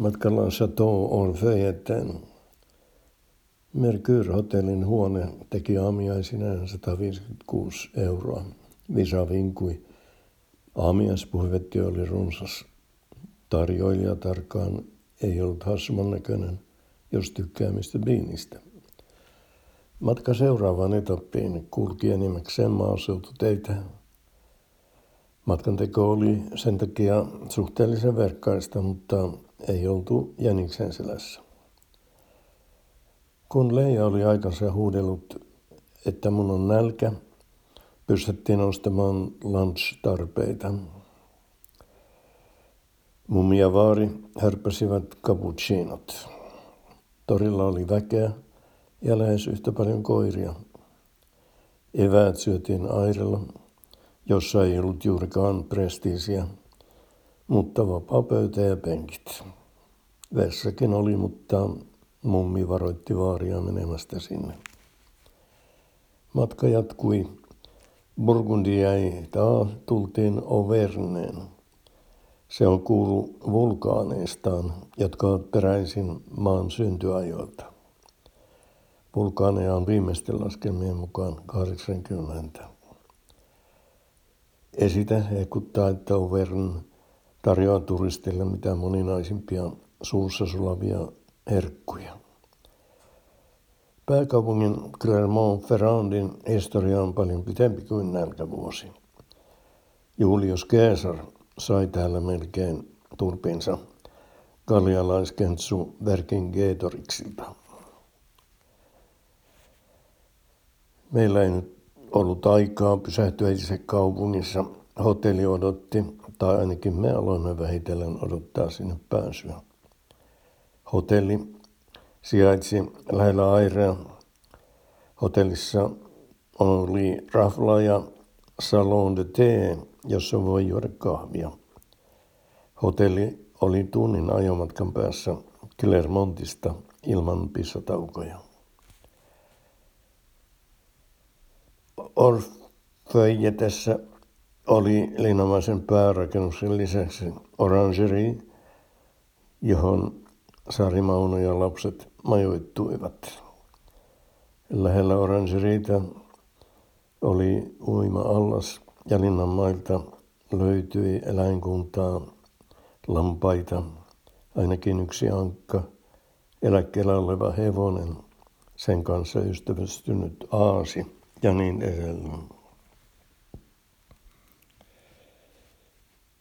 Matkalla Chateau Orfeuilletten Mercure-hotellin huone teki aamiaisineen 156 euroa. Visa vinkui. Aamiaispuhvetti oli runsas. Tarjoilija tarkkaan ei ollut hassuman näköinen, jos tykkää mistä biinistä. Matka seuraavaan etappiin kulki enimmäkseen maaseututeitä. Matkan teko oli sen takia suhteellisen verkkaista, mutta ei oltu jäniksen selässä. Kun Leija oli aikansa huudellut, että mun on nälkä, pystyttiin ostamaan lunch-tarpeita. Mummi ja vaari hörppäsivät cappuccinot. Torilla oli väkeä ja lähes yhtä paljon koiria. Eväät syötiin airella, jossa ei ollut juurikaan prestiisiä, mutta vapaa pöytä ja penkit. Vessakin oli, mutta mummi varoitti vaaria menemästä sinne. Matka jatkui. Burgundi jäi taas, tultiin Overneen. Se on kuulu vulkaaneistaan, jotka ovat peräisin maan syntyajoilta. Vulkaaneja on viimeisten laskelmien mukaan 80. Esitä hekuttaa, että Auvergne tarjoaa turistille mitä moninaisimpia suussa sulavia herkkuja. Pääkaupungin Clermont-Ferrandin historia on paljon pitempi kuin nälkävuosi. Julius Caesar sai täällä melkein turpinsa gallialaiskentsu Vercingetorixilta. Meillä ei nyt ollut aikaa pysähtyä itse kaupungissa. Hotelli odotti, tai ainakin me aloimme vähitellen odottaa sinne pääsyä. Hotelli sijaitsi lähellä Airea. Hotellissa oli rafla ja salon de thé, jossa voi juoda kahvia. Hotelli oli tunnin ajomatkan päässä Clermontista ilman pissataukoja. Orfeuilletessä oli linnomaisen päärakennuksen lisäksi orangerie, johon Sari Mauno ja lapset majoittuivat. Lähellä orangeriita oli uima-allas ja linnanmailta löytyi eläinkuntaa, lampaita, ainakin yksi ankka, eläkkeellä oleva hevonen, sen kanssa ystävystynyt aasi ja niin edelleen.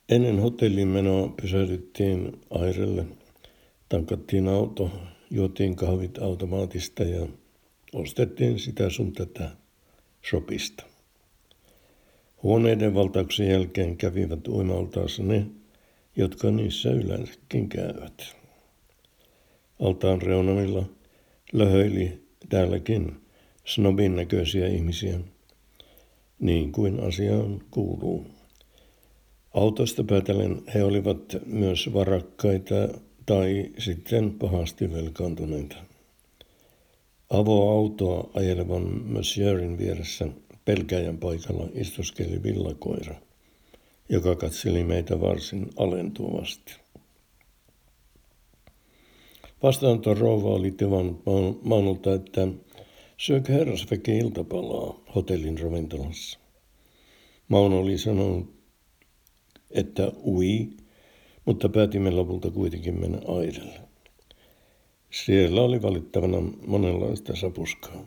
Ennen hotellin menoa pysähdyttiin Airelle tankattiin auto, juotiin kahvit automaatista ja ostettiin sitä sun tätä shopista. Huoneiden valtauksen jälkeen kävivät uimaltaassa ne, jotka niissä yleensäkin käyvät. Altaan reunamilla löhöili täälläkin snobin näköisiä ihmisiä, niin kuin asiaan kuuluu. Autosta päätellen he olivat myös varakkaita tai sitten pahasti velkaantuneita. Avoautoa ajelevan Monsieurin vieressä pelkäjän paikalla istuskeli villakoira, joka katseli meitä varsin alentuvasti. Vastaanotto rouva oli tivannut Maunulta, että syökö herrasväki iltapalaa hotellin ravintolassa. Mauno oli sanonut, että ui, mutta päätimme lopulta kuitenkin mennä Aidelle. Siellä oli valittavana monenlaista sapuskaa.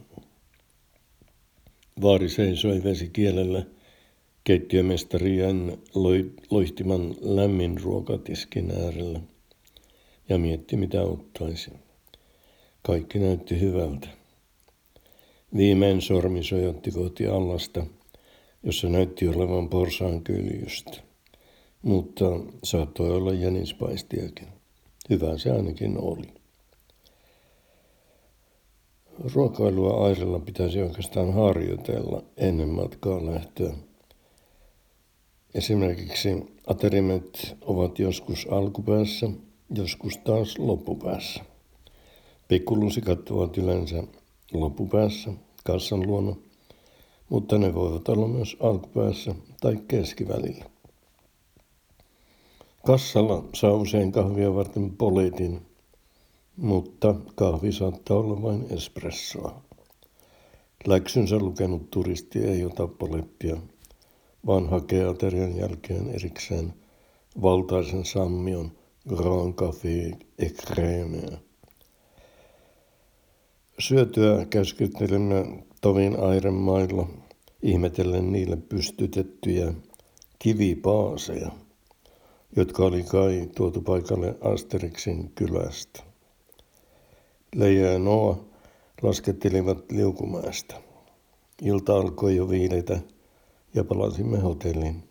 Vaari seisoi vesikielellä keittiömestarien loihtiman lämmin ruokatiskin äärellä ja mietti mitä ottaisi. Kaikki näytti hyvältä. Viimein sormi sojotti kohti allasta, jossa näytti olevan porsaan kyljystä mutta saattoi olla jänispaistiakin. Hyvä se ainakin oli. Ruokailua Airella pitäisi oikeastaan harjoitella ennen matkaa lähtöä. Esimerkiksi aterimet ovat joskus alkupäässä, joskus taas loppupäässä. Pikkulusikat ovat yleensä loppupäässä, kassan luona, mutta ne voivat olla myös alkupäässä tai keskivälillä. Kassalla saa usein kahvia varten poletin, mutta kahvi saattaa olla vain espressoa. Läksynsä lukenut turisti ei ota poleppia, vaan hakee aterian jälkeen erikseen valtaisen sammion Grand Café Ecremea. Syötyä käskyttelemme tovin airemailla, ihmetellen niille pystytettyjä kivipaaseja, jotka oli kai tuotu paikalle Asterixin kylästä. Leija ja Noa laskettelivat liukumäestä. Ilta alkoi jo viiletä ja palasimme hotelliin.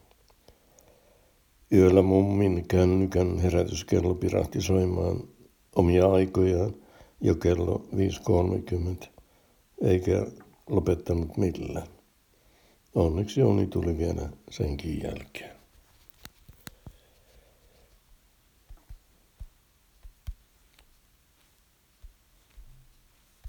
Yöllä mummin kännykän herätyskello pirahti soimaan omia aikojaan jo kello 5.30, eikä lopettanut millään. Onneksi uni tuli vielä senkin jälkeen.